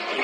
like you.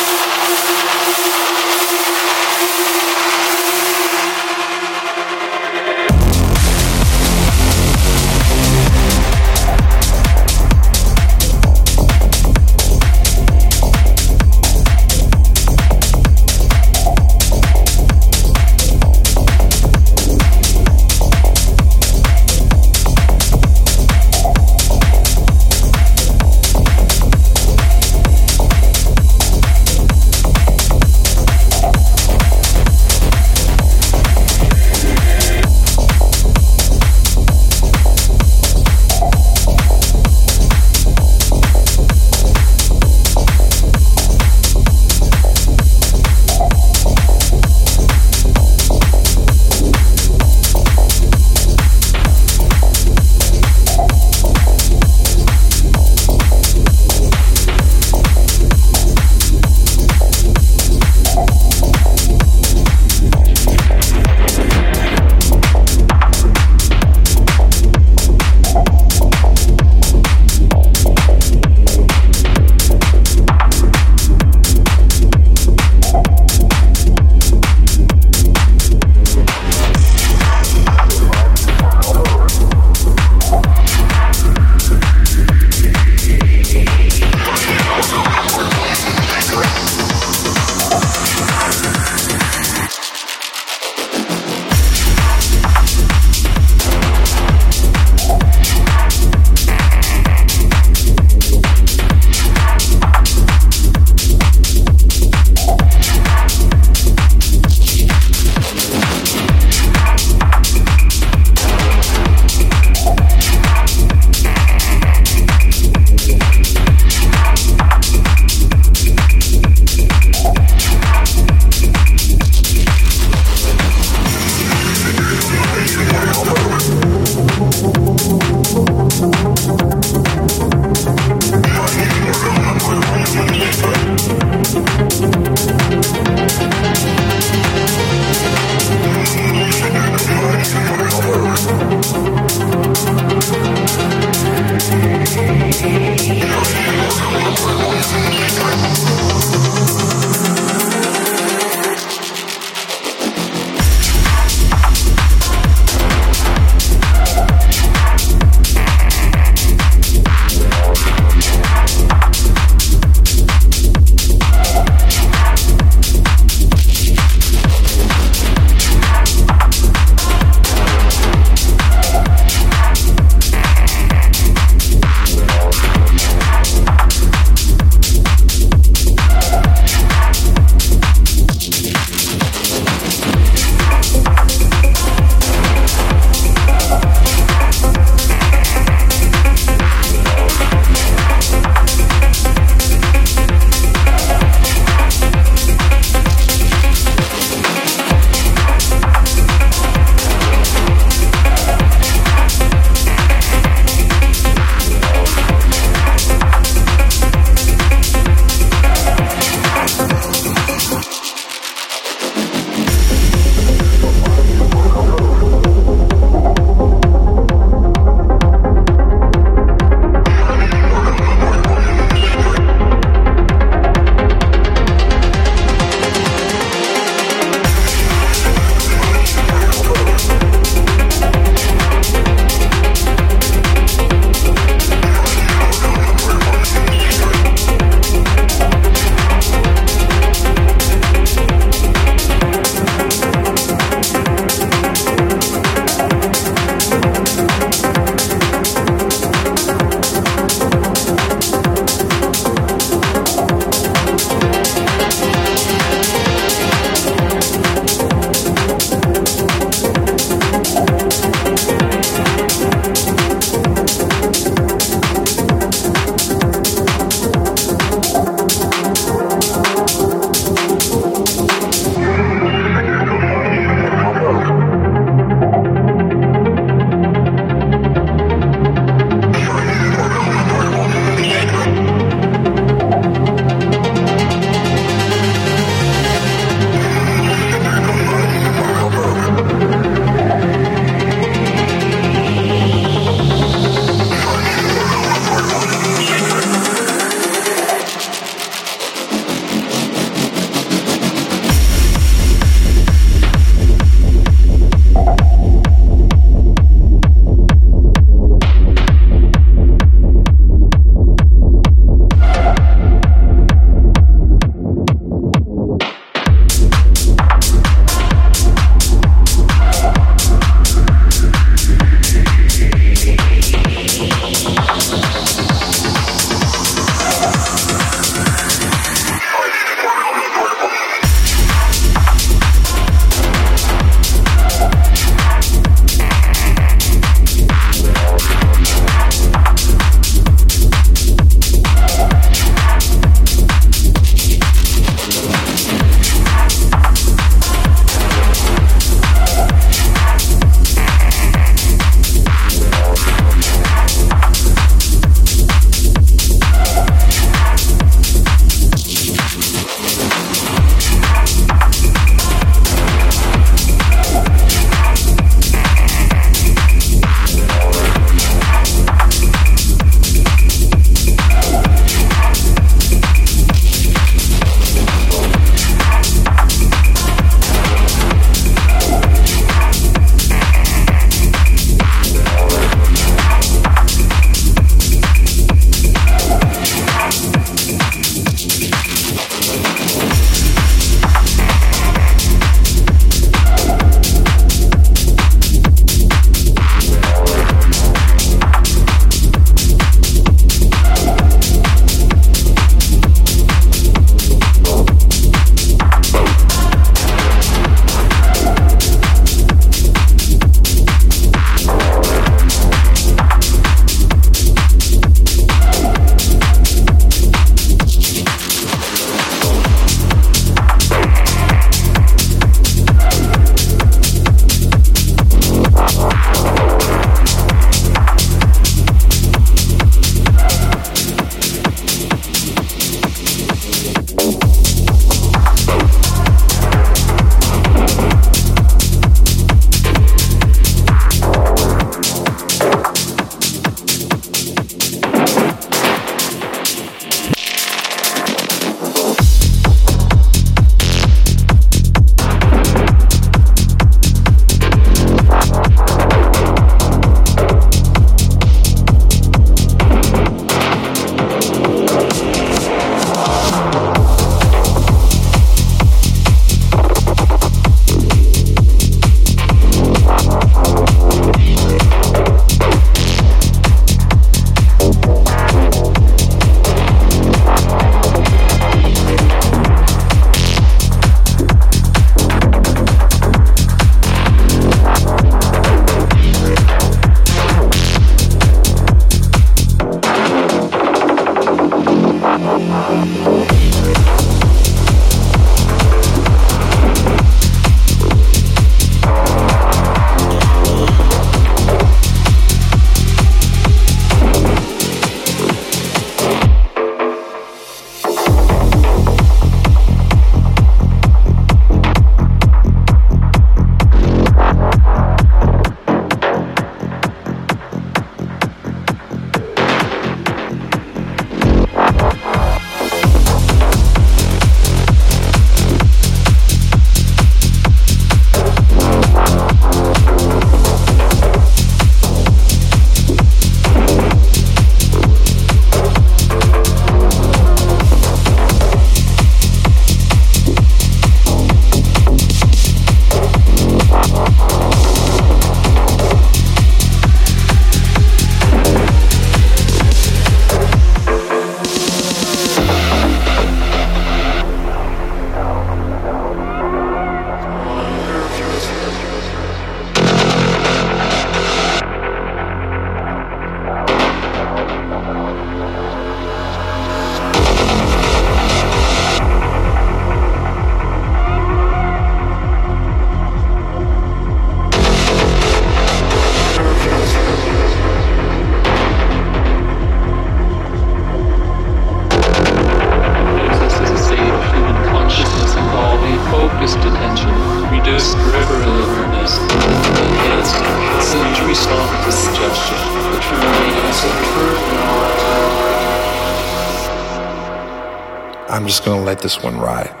This one ride.